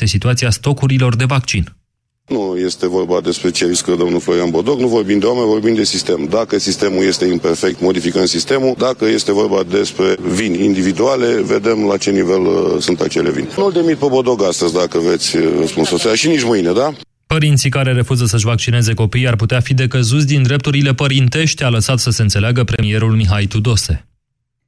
este situația stocurilor de vaccin. Nu este vorba despre ce riscă domnul Florian Bodoc, nu vorbim de oameni, vorbim de sistem. Dacă sistemul este imperfect, modificăm sistemul. Dacă este vorba despre vini individuale, vedem la ce nivel uh, sunt acele vini. Nu-l demit pe Bodoc astăzi, dacă veți uh, răspunsul ăsta, și nici mâine, da? Părinții care refuză să-și vaccineze copiii ar putea fi decăzuți din drepturile părintești, a lăsat să se înțeleagă premierul Mihai Tudose.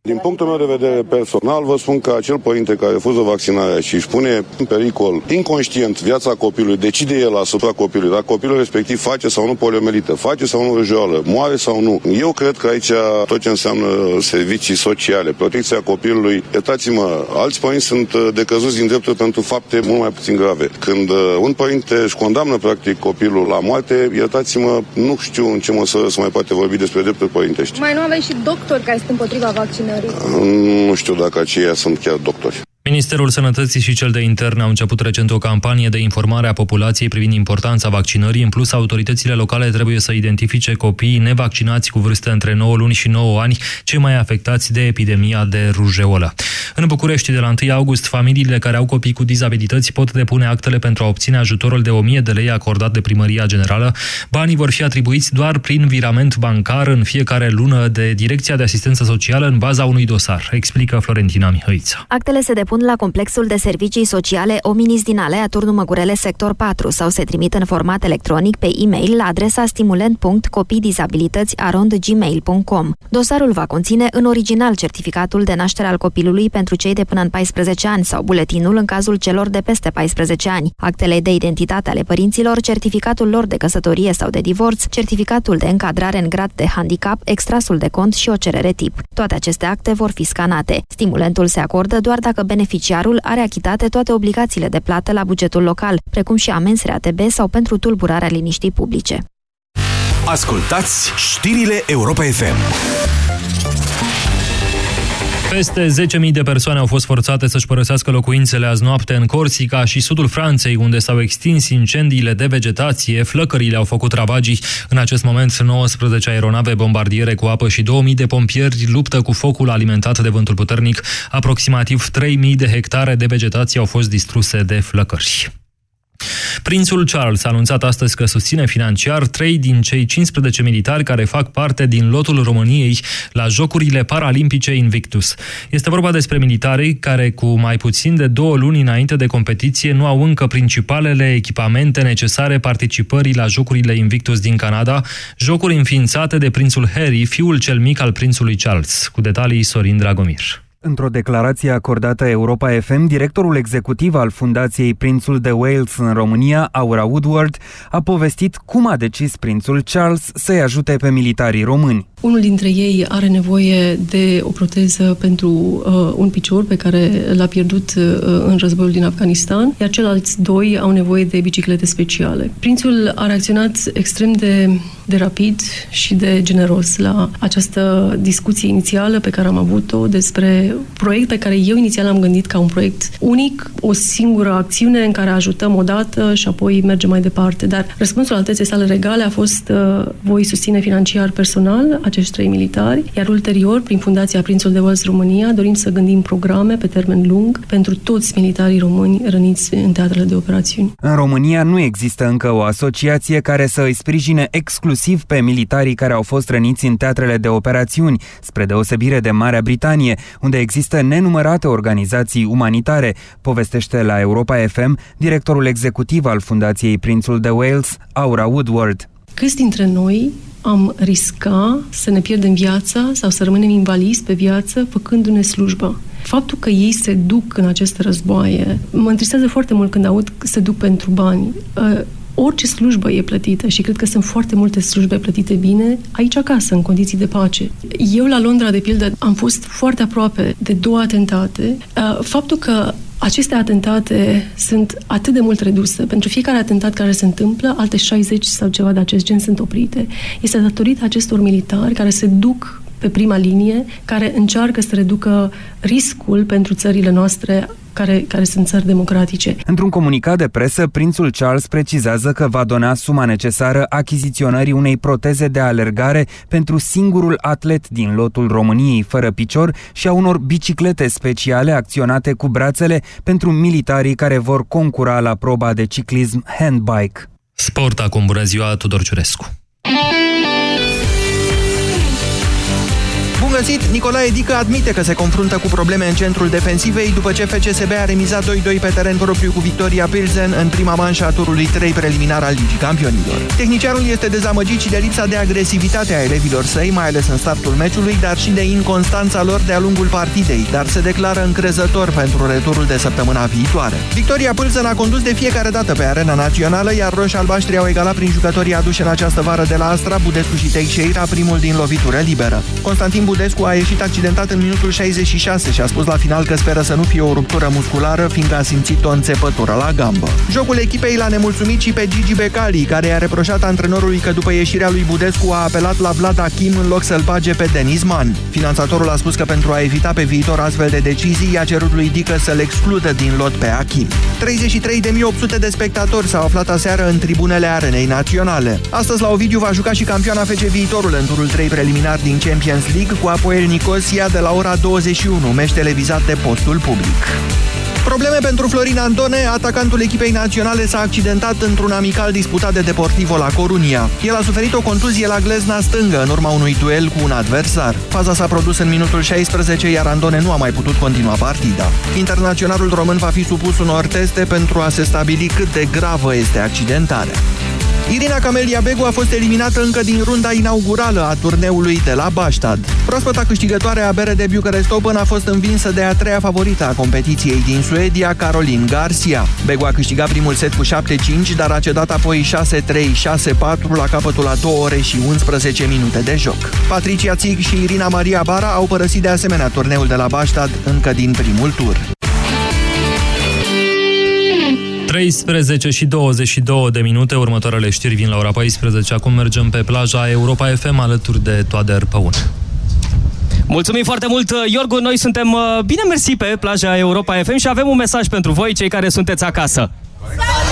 Din punctul meu de vedere personal, vă spun că acel părinte care refuză vaccinarea și își pune în pericol inconștient viața copilului, decide el asupra copilului, dacă copilul respectiv face sau nu poliomelită, face sau nu răjoală, moare sau nu. Eu cred că aici tot ce înseamnă servicii sociale, protecția copilului, iertați-mă, alți părinți sunt uh, decăzuți din drepturi pentru fapte mult mai puțin grave. Când uh, un părinte își condamnă practic copilul la moarte, iertați-mă, nu știu în ce măsură să mai poate vorbi despre drepturi părintești. Mai nu aveți și doctori care sunt împotriva vaccinării? Nu știu dacă aceia sunt chiar doctori. Ministerul Sănătății și cel de interne au început recent o campanie de informare a populației privind importanța vaccinării. În plus, autoritățile locale trebuie să identifice copiii nevaccinați cu vârste între 9 luni și 9 ani, cei mai afectați de epidemia de rujeolă. În București, de la 1 august, familiile care au copii cu dizabilități pot depune actele pentru a obține ajutorul de 1000 de lei acordat de Primăria Generală. Banii vor fi atribuiți doar prin virament bancar în fiecare lună de Direcția de Asistență Socială în baza unui dosar, explică Florentina Mihăiță. Actele se depun la complexul de servicii sociale Ominis din Alea, Turnul Măgurele, sector 4 sau se trimit în format electronic pe e-mail la adresa stimulent.copiidizabilități.gmail.com. Dosarul va conține în original certificatul de naștere al copilului pentru cei de până în 14 ani sau buletinul în cazul celor de peste 14 ani, actele de identitate ale părinților, certificatul lor de căsătorie sau de divorț, certificatul de încadrare în grad de handicap, extrasul de cont și o cerere tip. Toate aceste acte vor fi scanate. Stimulentul se acordă doar dacă beneficiarul are achitate toate obligațiile de plată la bugetul local, precum și amenzi RATB sau pentru tulburarea liniștii publice. Ascultați știrile Europa FM. Peste 10.000 de persoane au fost forțate să-și părăsească locuințele azi noapte în Corsica și sudul Franței, unde s-au extins incendiile de vegetație. Flăcările au făcut ravagii. În acest moment, 19 aeronave bombardiere cu apă și 2.000 de pompieri luptă cu focul alimentat de vântul puternic. Aproximativ 3.000 de hectare de vegetație au fost distruse de flăcări. Prințul Charles a anunțat astăzi că susține financiar trei din cei 15 militari care fac parte din lotul României la Jocurile Paralimpice Invictus. Este vorba despre militarii care cu mai puțin de două luni înainte de competiție nu au încă principalele echipamente necesare participării la Jocurile Invictus din Canada, jocuri înființate de prințul Harry, fiul cel mic al prințului Charles. Cu detalii Sorin Dragomir. Într-o declarație acordată Europa FM, directorul executiv al Fundației Prințul de Wales în România, Aura Woodward, a povestit cum a decis prințul Charles să-i ajute pe militarii români. Unul dintre ei are nevoie de o proteză pentru uh, un picior pe care l-a pierdut uh, în războiul din Afganistan, iar ceilalți doi au nevoie de biciclete speciale. Prințul a reacționat extrem de, de rapid și de generos la această discuție inițială pe care am avut-o despre proiect pe care eu inițial am gândit ca un proiect unic, o singură acțiune în care ajutăm odată și apoi mergem mai departe. Dar răspunsul alteței sale regale a fost uh, voi susține financiar personal acești trei militari, iar ulterior, prin Fundația Prințul de Wales România, dorim să gândim programe pe termen lung pentru toți militarii români răniți în teatrele de operațiuni. În România nu există încă o asociație care să îi sprijine exclusiv pe militarii care au fost răniți în teatrele de operațiuni, spre deosebire de Marea Britanie, unde există nenumărate organizații umanitare, povestește la Europa FM directorul executiv al Fundației Prințul de Wales, Aura Woodward. Câți dintre noi am risca să ne pierdem viața sau să rămânem invalizi pe viață făcându-ne slujba. Faptul că ei se duc în aceste războaie mă întristează foarte mult când aud că se duc pentru bani. Uh, orice slujbă e plătită și cred că sunt foarte multe slujbe plătite bine aici acasă, în condiții de pace. Eu la Londra, de pildă, am fost foarte aproape de două atentate. Uh, faptul că aceste atentate sunt atât de mult reduse. Pentru fiecare atentat care se întâmplă, alte 60 sau ceva de acest gen sunt oprite. Este datorită acestor militari care se duc pe prima linie, care încearcă să reducă riscul pentru țările noastre care, care sunt țări democratice. Într-un comunicat de presă, prințul Charles precizează că va dona suma necesară achiziționării unei proteze de alergare pentru singurul atlet din lotul României fără picior și a unor biciclete speciale acționate cu brațele pentru militarii care vor concura la proba de ciclism handbike. Sport acum, bună ziua, Tudor Ciurescu. Bun găsit! Nicolae Dică admite că se confruntă cu probleme în centrul defensivei după ce FCSB a remizat 2-2 pe teren propriu cu Victoria Pilsen în prima manșă a turului 3 preliminar al Ligii Campionilor. Tehnicianul este dezamăgit și de lipsa de agresivitate a elevilor săi, mai ales în startul meciului, dar și de inconstanța lor de-a lungul partidei, dar se declară încrezător pentru returul de săptămâna viitoare. Victoria Pilsen a condus de fiecare dată pe arena națională, iar roșii-albaștri au egalat prin jucătorii aduși în această vară de la Astra, Budescu și Teixeira, primul din lovitură liberă. Constantin Budescu a ieșit accidentat în minutul 66 și a spus la final că speră să nu fie o ruptură musculară, fiindcă a simțit o înțepătură la gambă. Jocul echipei l-a nemulțumit și pe Gigi Becali, care i-a reproșat antrenorului că după ieșirea lui Budescu a apelat la Vlad Achim în loc să-l bage pe Denis Man. Finanțatorul a spus că pentru a evita pe viitor astfel de decizii, i-a cerut lui Dică să-l excludă din lot pe Achim. 33.800 de spectatori s-au aflat aseară în tribunele arenei naționale. Astăzi la Ovidiu va juca și campioana FC Viitorul în turul 3 preliminar din Champions League cu Apoel Nicosia de la ora 21, meci televizat de postul public. Probleme pentru Florin Antone, atacantul echipei naționale s-a accidentat într-un amical disputat de Deportivo la Corunia. El a suferit o contuzie la glezna stângă în urma unui duel cu un adversar. Faza s-a produs în minutul 16, iar Antone nu a mai putut continua partida. Internaționalul român va fi supus unor teste pentru a se stabili cât de gravă este accidentarea. Irina Camelia Begu a fost eliminată încă din runda inaugurală a turneului de la Bastad. Proaspăta câștigătoare a BRD Bucharest Open a fost învinsă de a treia favorită a competiției din Suedia, Caroline Garcia. Begu a câștigat primul set cu 7-5, dar a cedat apoi 6-3, 6-4 la capătul a 2 ore și 11 minute de joc. Patricia Țig și Irina Maria Bara au părăsit de asemenea turneul de la Bastad încă din primul tur. 13 și 22 de minute, următoarele știri vin la ora 14. Acum mergem pe plaja Europa FM alături de Toader Păun. Mulțumim foarte mult, Iorgu. Noi suntem uh, bine mersi pe plaja Europa FM și avem un mesaj pentru voi, cei care sunteți acasă. Salut!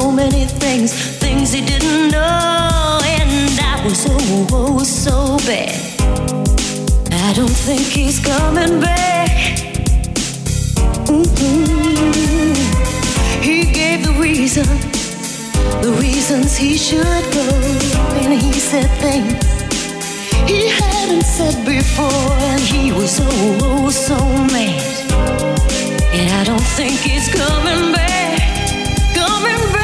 So many things, things he didn't know, and I was oh, oh so bad. I don't think he's coming back. Mm-hmm. He gave the reason the reasons he should go. And he said things he hadn't said before, and he was so, oh, so mad. And I don't think he's coming back, coming back.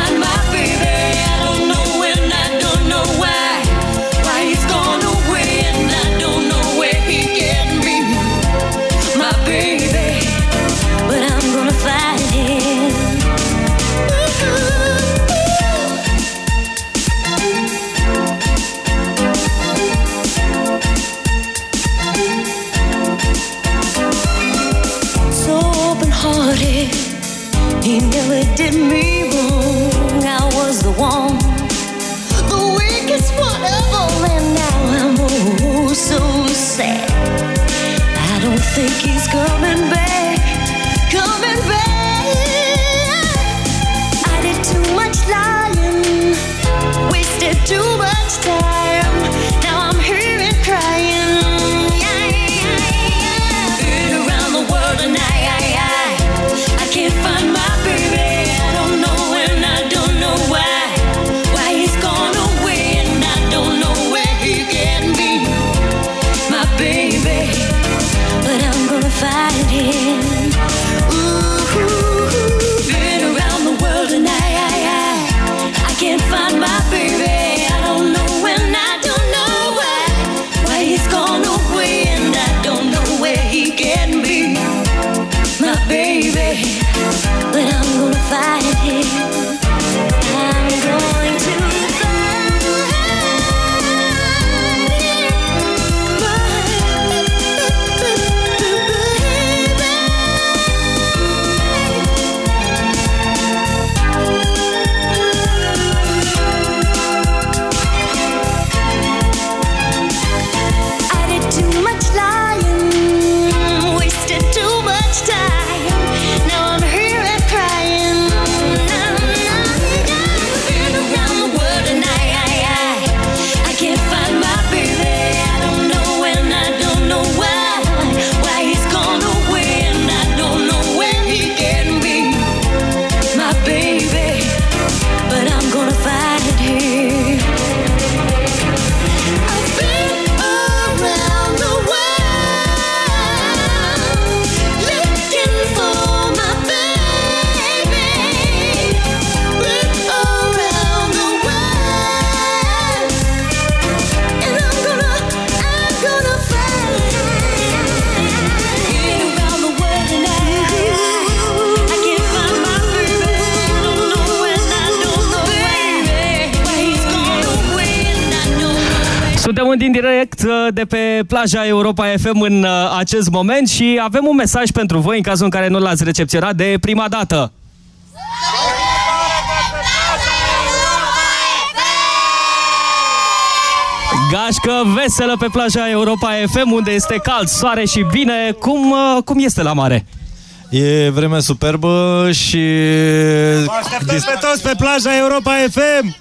direct uh, de pe plaja Europa FM în uh, acest moment și avem un mesaj pentru voi în cazul în care nu l-ați recepționat de prima dată. Gașcă veselă pe plaja Europa FM unde este cald, soare și bine. Cum, uh, cum este la mare? E vreme superbă și... Vă așteptăm pe toți pe plaja Europa FM!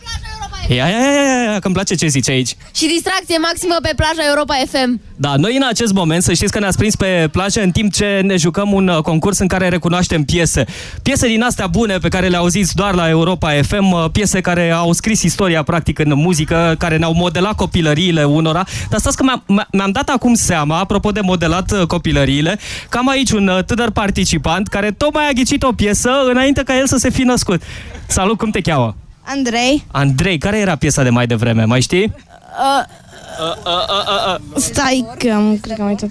Ia, ia, ia, ia, că îmi place ce zici aici. Și distracție maximă pe plaja Europa FM. Da, noi în acest moment, să știți că ne-ați prins pe plajă în timp ce ne jucăm un uh, concurs în care recunoaștem piese. Piese din astea bune pe care le auziți doar la Europa FM, uh, piese care au scris istoria practic în muzică, care ne-au modelat copilăriile unora. Dar stați că mi-am, mi-am dat acum seama, apropo de modelat uh, copilăriile, că am aici un tânăr participant care tocmai a ghicit o piesă înainte ca el să se fi născut. Salut, cum te cheamă? Andrei. Andrei, care era piesa de mai devreme, mai știi? Uh, Uh, uh, uh, uh. stai că am, cred că am uitat.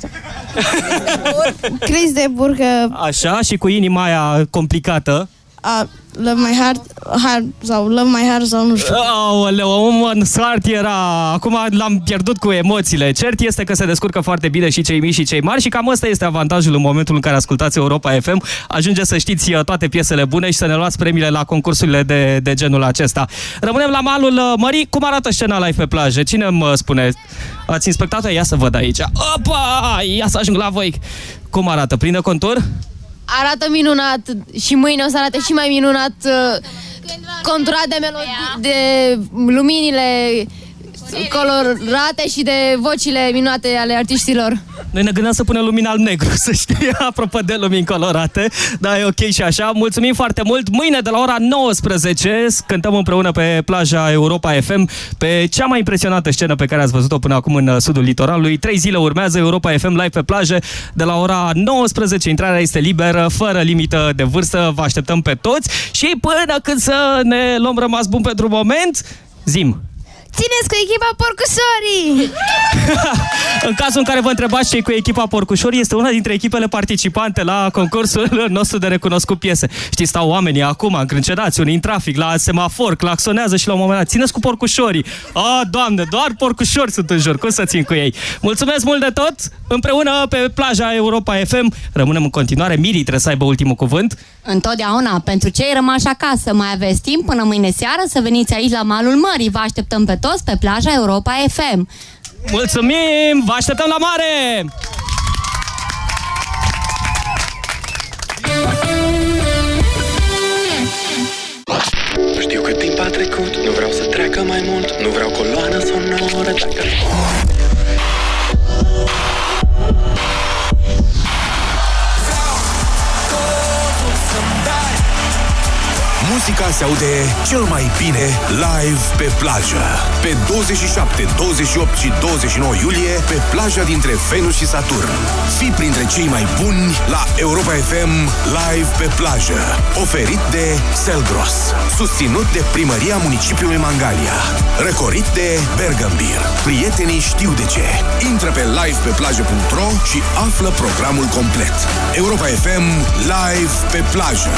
Chris de Burcă, Așa, și cu inima aia complicată. Uh, Love My Heart, hard, sau Love My Heart sau nu știu. Aoleu, un sart era... Acum l-am pierdut cu emoțiile. Cert este că se descurcă foarte bine și cei mici și cei mari și cam ăsta este avantajul în momentul în care ascultați Europa FM. Ajunge să știți uh, toate piesele bune și să ne luați premiile la concursurile de, de genul acesta. Rămânem la malul uh, mării. Cum arată scena live pe plajă? Cine îmi uh, spune? Ați inspectat-o? Ia să văd aici. Opa! Ia să ajung la voi. Cum arată? Prinde contur? Arată minunat și mâine o să arate și mai minunat uh, conturat de melodii, de luminile colorate și de vocile minunate ale artiștilor. Noi ne gândeam să punem lumina alb-negru, să știi, apropo de lumini colorate, dar e ok și așa. Mulțumim foarte mult! Mâine de la ora 19 cântăm împreună pe plaja Europa FM pe cea mai impresionantă scenă pe care ați văzut-o până acum în uh, sudul litoralului. Trei zile urmează Europa FM live pe plajă de la ora 19. Intrarea este liberă, fără limită de vârstă. Vă așteptăm pe toți și până când să ne luăm rămas bun pentru moment, zim! Țineți cu echipa Porcușorii! în cazul în care vă întrebați ce cu echipa Porcușorii, este una dintre echipele participante la concursul nostru de recunoscut piese. Știți, stau oamenii acum încrâncenați, unii în trafic, la semafor, claxonează și la un moment dat, țineți cu Porcușorii. A, doamne, doar Porcușori sunt în jur, cum să țin cu ei? Mulțumesc mult de tot, împreună pe plaja Europa FM. Rămânem în continuare, Miri trebuie să aibă ultimul cuvânt. Întotdeauna, pentru cei rămași acasă, mai aveți timp până mâine seară să veniți aici la malul mării. Vă așteptăm pe toți pe plaja Europa FM. Mulțumim! Vă așteptăm la mare! Știu cât timp a trecut, nu vreau să treacă mai mult Nu vreau coloană sonoră dacă... Muzica se aude cel mai bine live pe plajă. Pe 27, 28 și 29 iulie, pe plaja dintre Venus și Saturn. Fii printre cei mai buni la Europa FM live pe plajă. Oferit de Selgros. Susținut de Primăria Municipiului Mangalia. Recorit de Bergambir. Prietenii știu de ce. Intră pe livepeplajă.ro și află programul complet. Europa FM live pe plajă.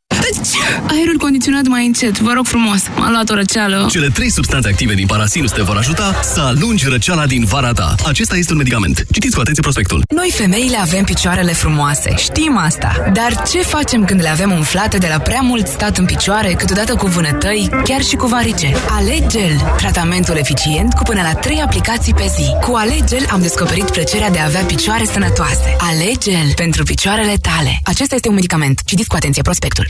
Aerul condiționat mai încet, vă rog frumos. M-a luat o răceală. Cele trei substanțe active din parasinus te vor ajuta să alungi răceala din vara ta. Acesta este un medicament. Citiți cu atenție prospectul. Noi femeile avem picioarele frumoase, știm asta. Dar ce facem când le avem umflate de la prea mult stat în picioare, câteodată cu vânătăi, chiar și cu varice? Alegel, tratamentul eficient cu până la 3 aplicații pe zi. Cu Alegel am descoperit plăcerea de a avea picioare sănătoase. Alegel pentru picioarele tale. Acesta este un medicament. Citiți cu atenție prospectul.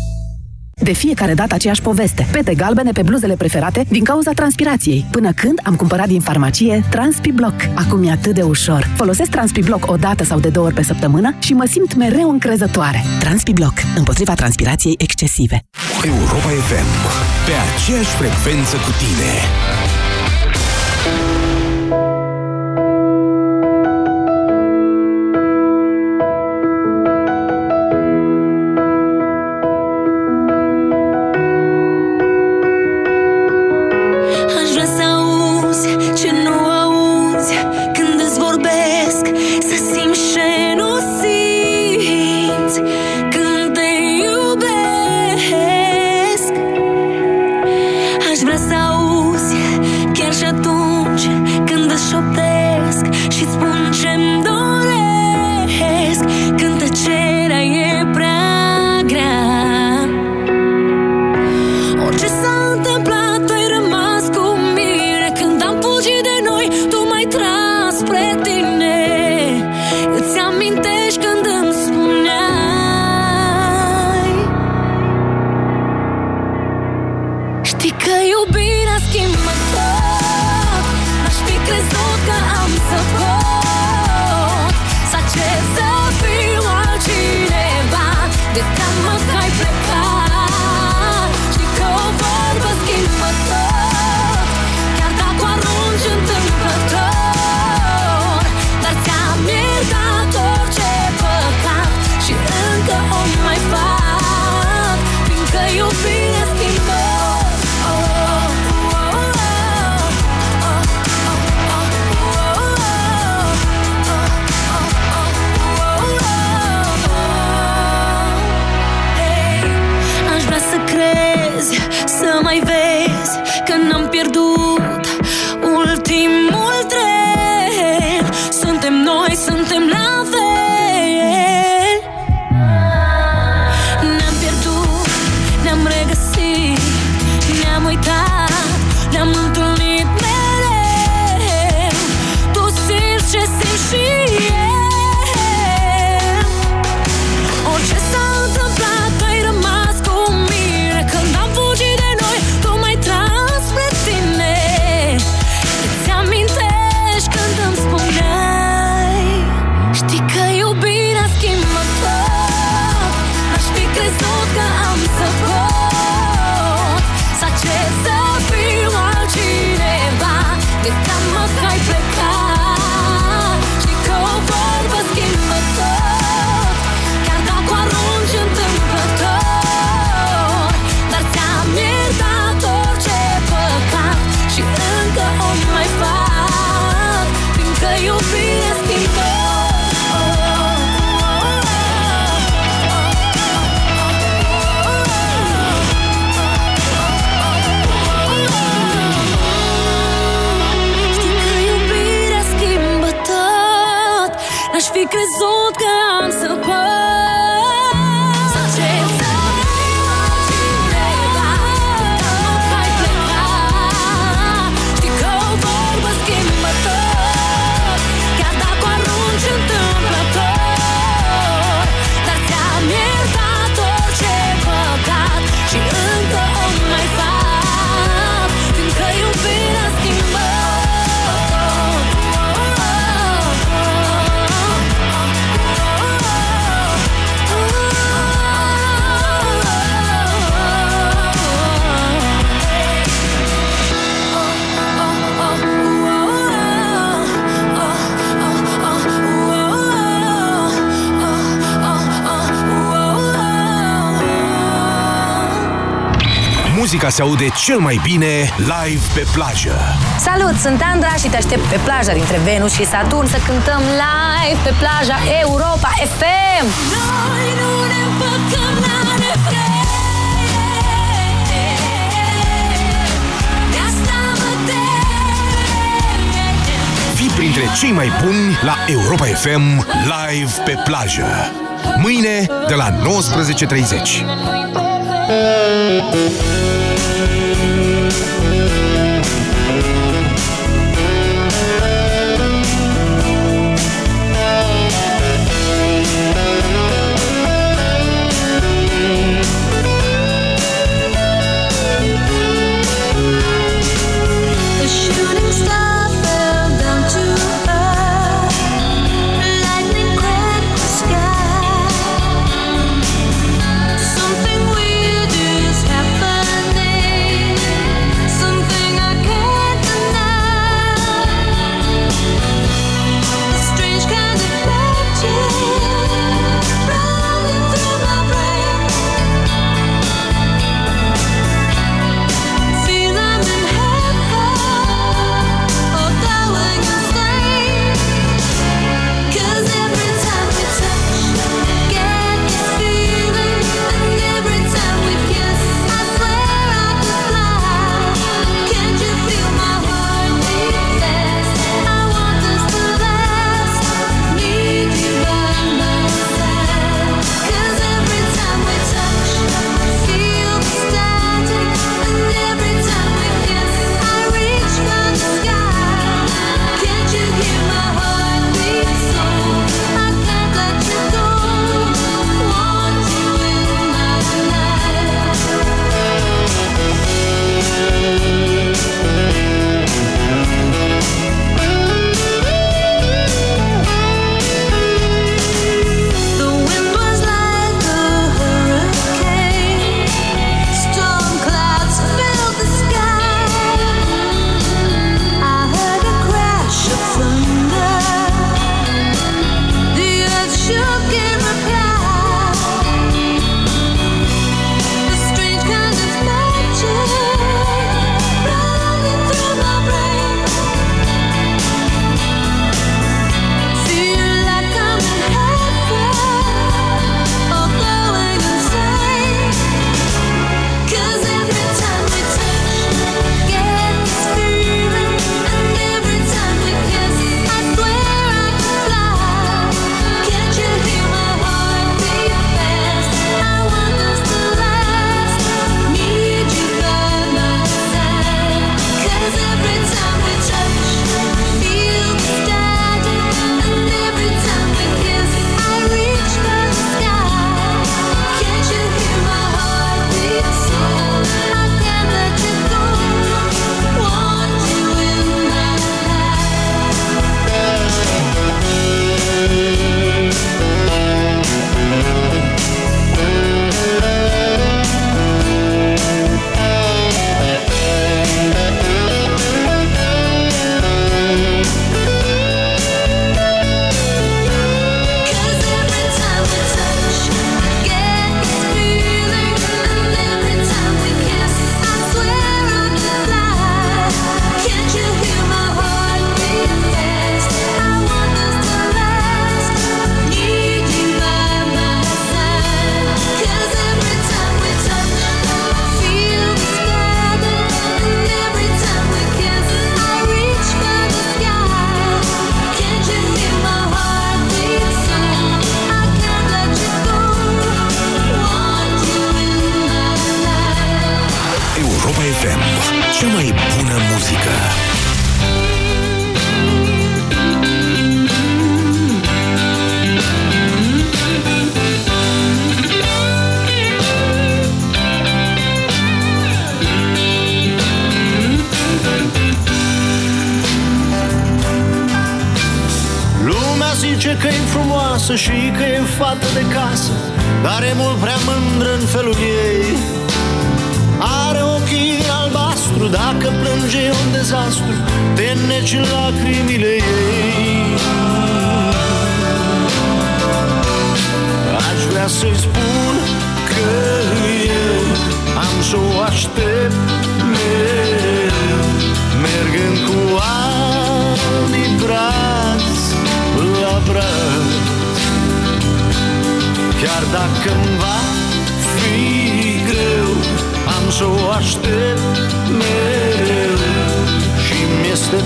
De fiecare dată aceeași poveste. Pete galbene pe bluzele preferate din cauza transpirației. Până când am cumpărat din farmacie TranspiBlock. Acum e atât de ușor. Folosesc TranspiBlock o dată sau de două ori pe săptămână și mă simt mereu încrezătoare. TranspiBlock. Împotriva transpirației excesive. Europa FM. Pe aceeași frecvență cu tine. Muzica se aude cel mai bine live pe plajă. Salut, sunt Andra și te aștept pe plaja dintre Venus și Saturn să cântăm live pe plaja Europa FM. Noi nu ne împăcăm la refren De asta mă tem Fii printre cei mai buni la Europa FM live pe plajă. Mâine de la 19.30.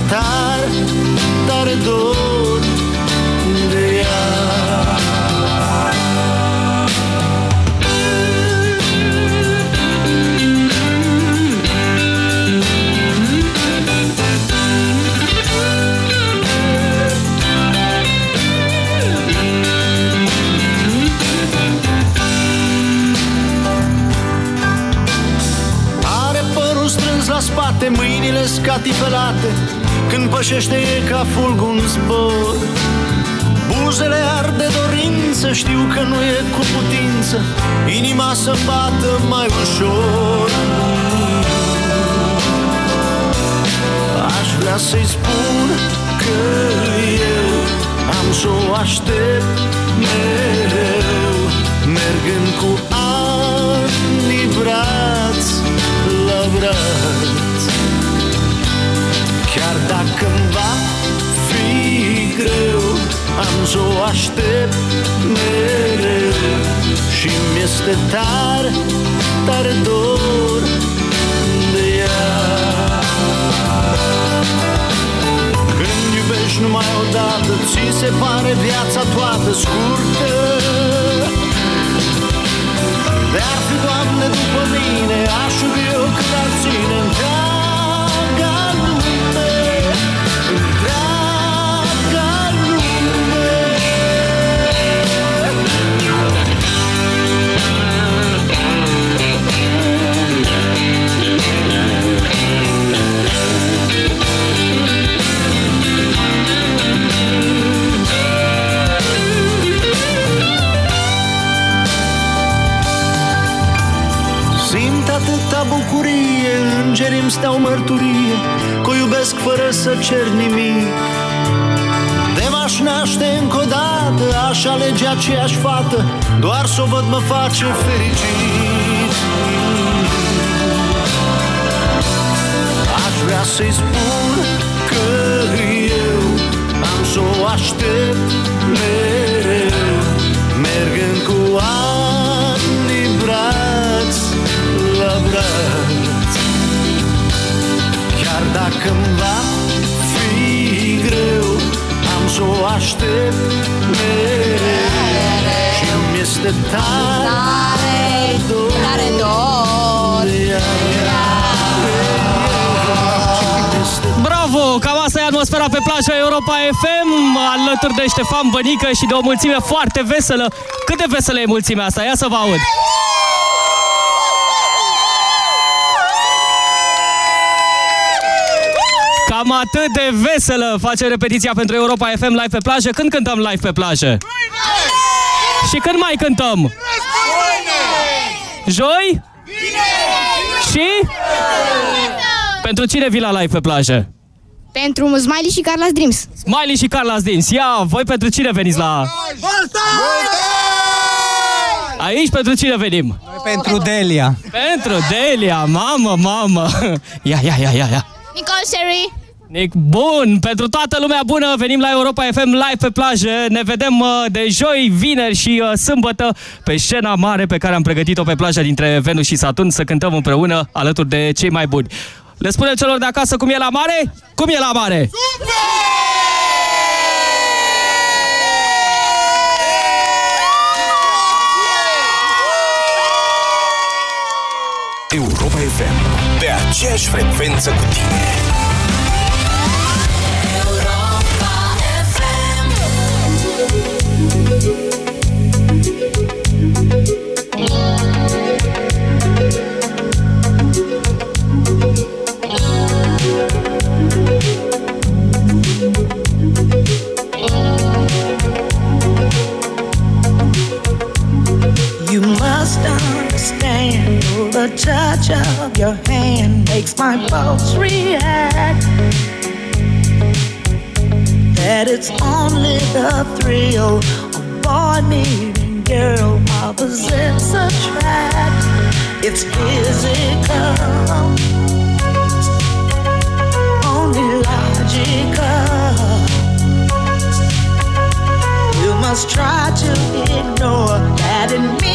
tare, tare dor de ea. Are părul strâns la spate, mâinile scatifelate pășește e ca fulgul în zbor. Buzele arde de dorință Știu că nu e cu putință Inima să bată mai ușor. Aș vrea să-i spun că eu Am să o aștept mereu Mergând cu ani braț la braț Chiar dacă îmi va fi greu Am să o aștept mereu. Și mi-este tare, tare dor de ea. Când iubești numai odată Ți se pare viața toată scurtă? De-ar fi, Doamne, după mine Aș iubi eu cât ar ține Îngerii îmi stau mărturie Că o iubesc fără să cer nimic. De m-aș naște încă o dată Aș alege aceeași fată Doar să o văd mă face fericit. Aș vrea să-i spun că eu Am să o aștept mereu Mergând cu ani dacă îmi va fi greu Am să o aștept mereu Și mi este tare, tare dor, tare dor de ea. Bravo! Cam asta e atmosfera pe plaja Europa FM, alături de Ștefan Bănică și de o mulțime foarte veselă. Cât de veselă e mulțimea asta? Ia să vă aud! Cam atât de veselă face repetiția pentru Europa FM live pe plajă. Când cântăm live pe plajă? Și când mai cântăm? Joi? Și? Pentru cine vii la live pe plajă? Pentru Smiley și Carla's Dreams. Smiley și Carla Zdins. Ia, voi pentru cine veniți la... Aici pentru cine venim? Pentru Delia. Pentru Delia, mamă, mamă. Ia, ia, ia, ia, ia. Nicole Sherry. Nic, bun, pentru toată lumea bună, venim la Europa FM live pe plajă. Ne vedem uh, de joi, vineri și uh, sâmbătă pe scena mare pe care am pregătit-o pe plaja dintre Venus și Saturn să cântăm împreună alături de cei mai buni. Le spune celor de acasă cum e la mare? Cum e la mare? Europa FM. Pe aceeași frecvență cu tine. The thrill of boy meeting girl opposites attract. It's physical, only logical. You must try to ignore that it means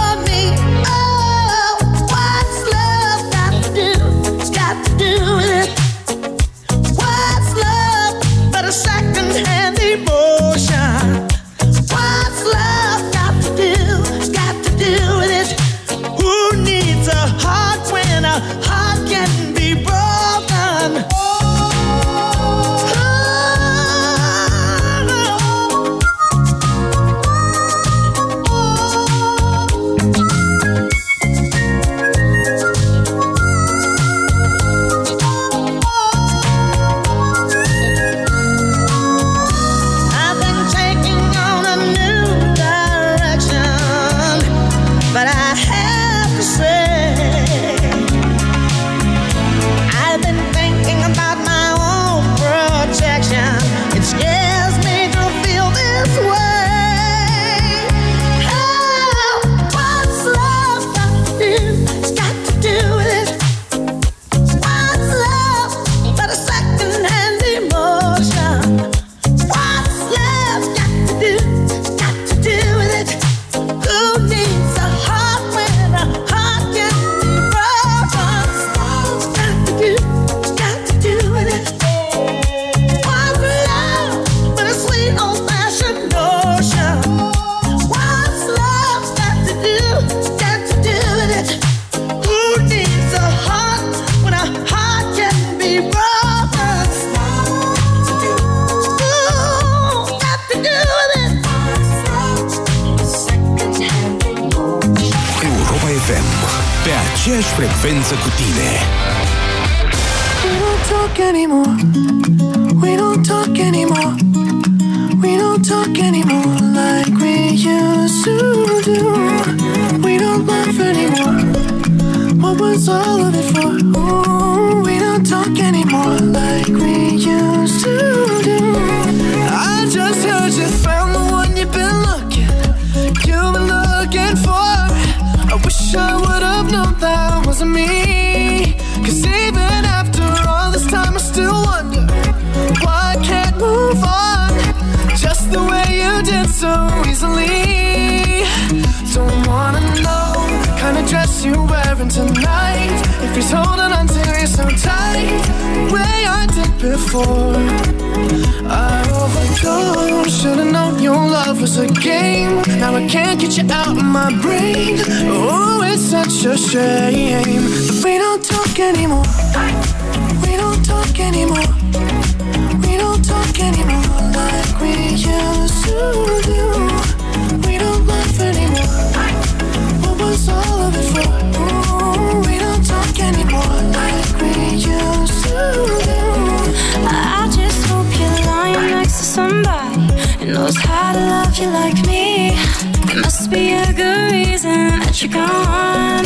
was a game. Now I can't get you out of my brain. Oh, it's such a shame that we don't talk anymore. We don't talk anymore. We don't talk anymore like we used to do. Knows how to love you like me. There must be a good reason that you're gone.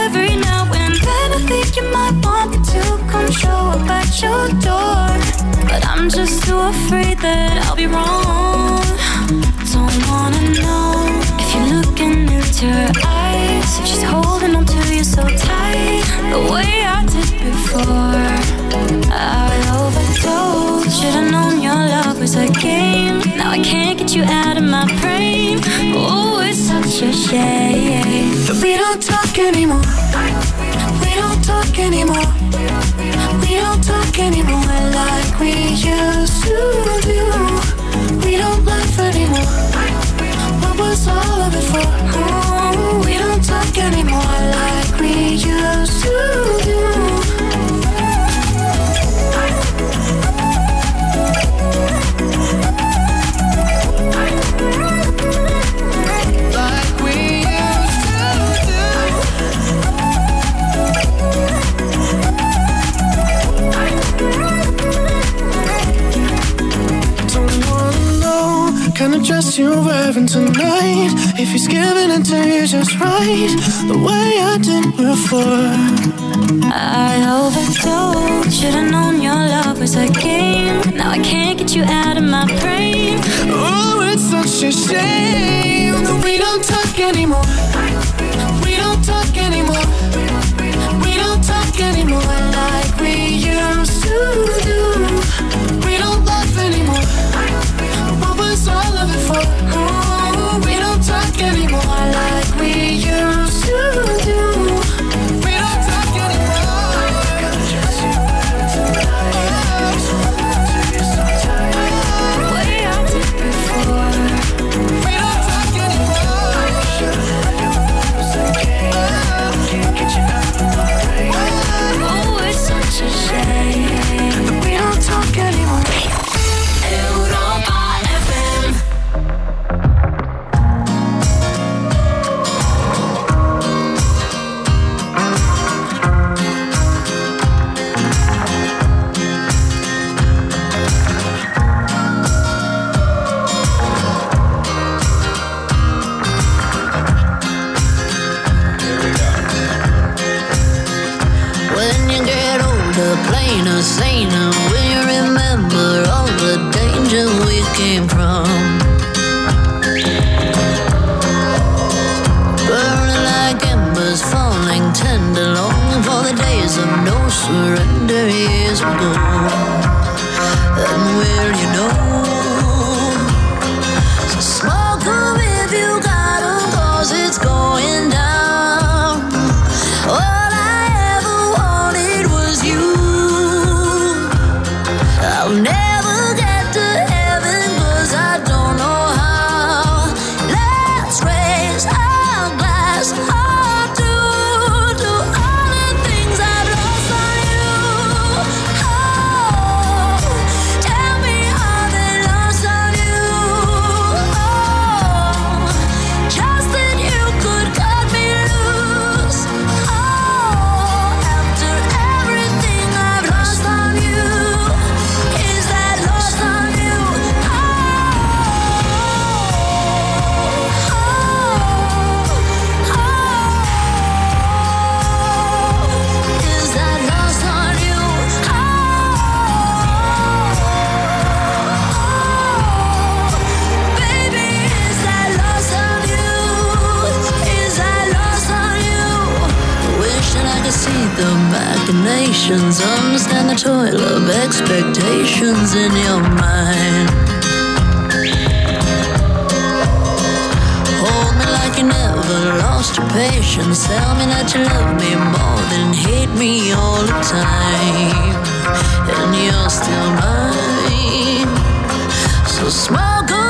Every now and then I think you might want me to come show up at your door. But I'm just too afraid that I'll be wrong. Don't wanna know if you're looking into her eyes. If she's holding on to you so tight, the way I did before. I overdosed. Should've known your love was a game. Now I can't get you out of my brain. Oh, it's such a shame that we don't talk anymore. We don't talk anymore. We don't talk anymore like we used to do. We don't laugh anymore. What was all of it for? Oh, we don't talk anymore like we used to do. just right the way I did before. I overdosed, should've known your love was a game. Now I can't get you out of my brain. Oh, it's such a shame that we don't talk anymore. We don't talk anymore. We don't talk anymore like we used to do. patience. Understand the toil of expectations in your mind. Hold me like you never lost your patience. Tell me that you love me more than hate me all the time. And you're still mine. So smile,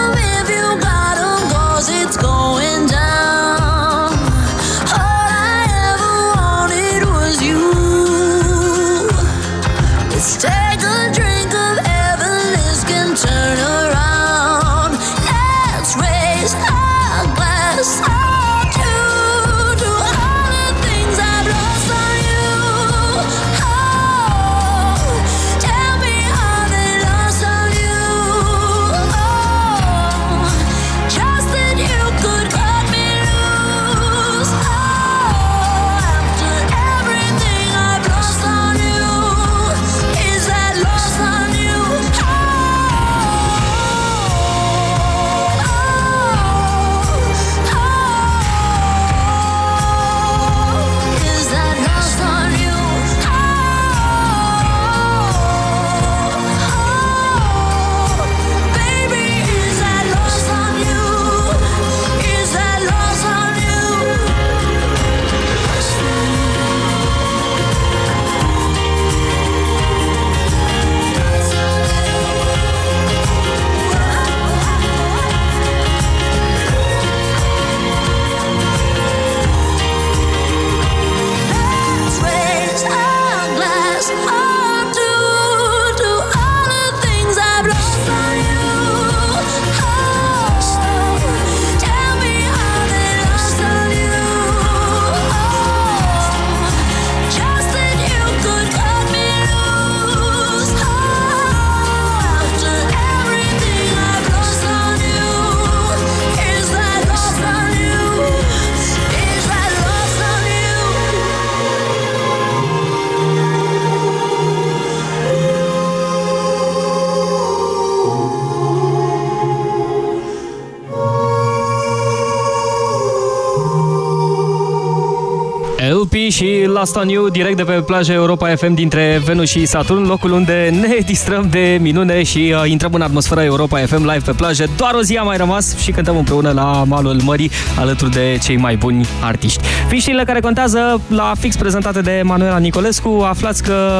LP și Last on You direct de pe plaja Europa FM dintre Venus și Saturn, locul unde ne distrăm de minune și uh, intrăm în atmosfera Europa FM live pe plajă. Doar o zi a mai rămas și cântăm împreună la malul mării alături de cei mai buni artiști. Fiștile care contează la fix prezentate de Manuela Nicolescu, aflați că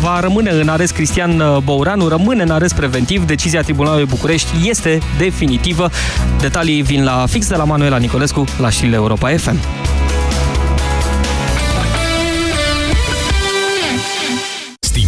va rămâne în arest Cristian Bouranu, rămâne în arest preventiv, decizia Tribunalului București este definitivă. Detalii vin la fix de la Manuela Nicolescu la știrile Europa FM.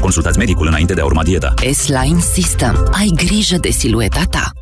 Consultați medicul înainte de a urma dieta. S-Line System. Ai grijă de silueta ta.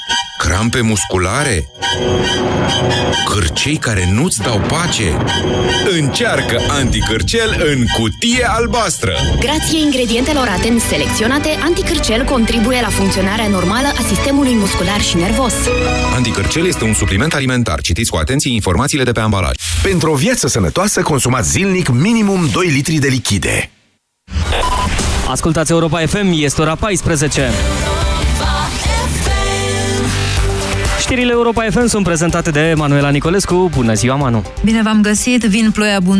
Crampe musculare? Cârcei care nu-ți dau pace? Încearcă anticârcel în cutie albastră! Grație ingredientelor atent selecționate, anticârcel contribuie la funcționarea normală a sistemului muscular și nervos. Anticârcel este un supliment alimentar. Citiți cu atenție informațiile de pe ambalaj. Pentru o viață sănătoasă, consumați zilnic minimum 2 litri de lichide. Ascultați Europa FM, este ora 14. Știrile Europa FM sunt prezentate de Manuela Nicolescu. Bună ziua, Manu! Bine v-am găsit, vin ploi abundent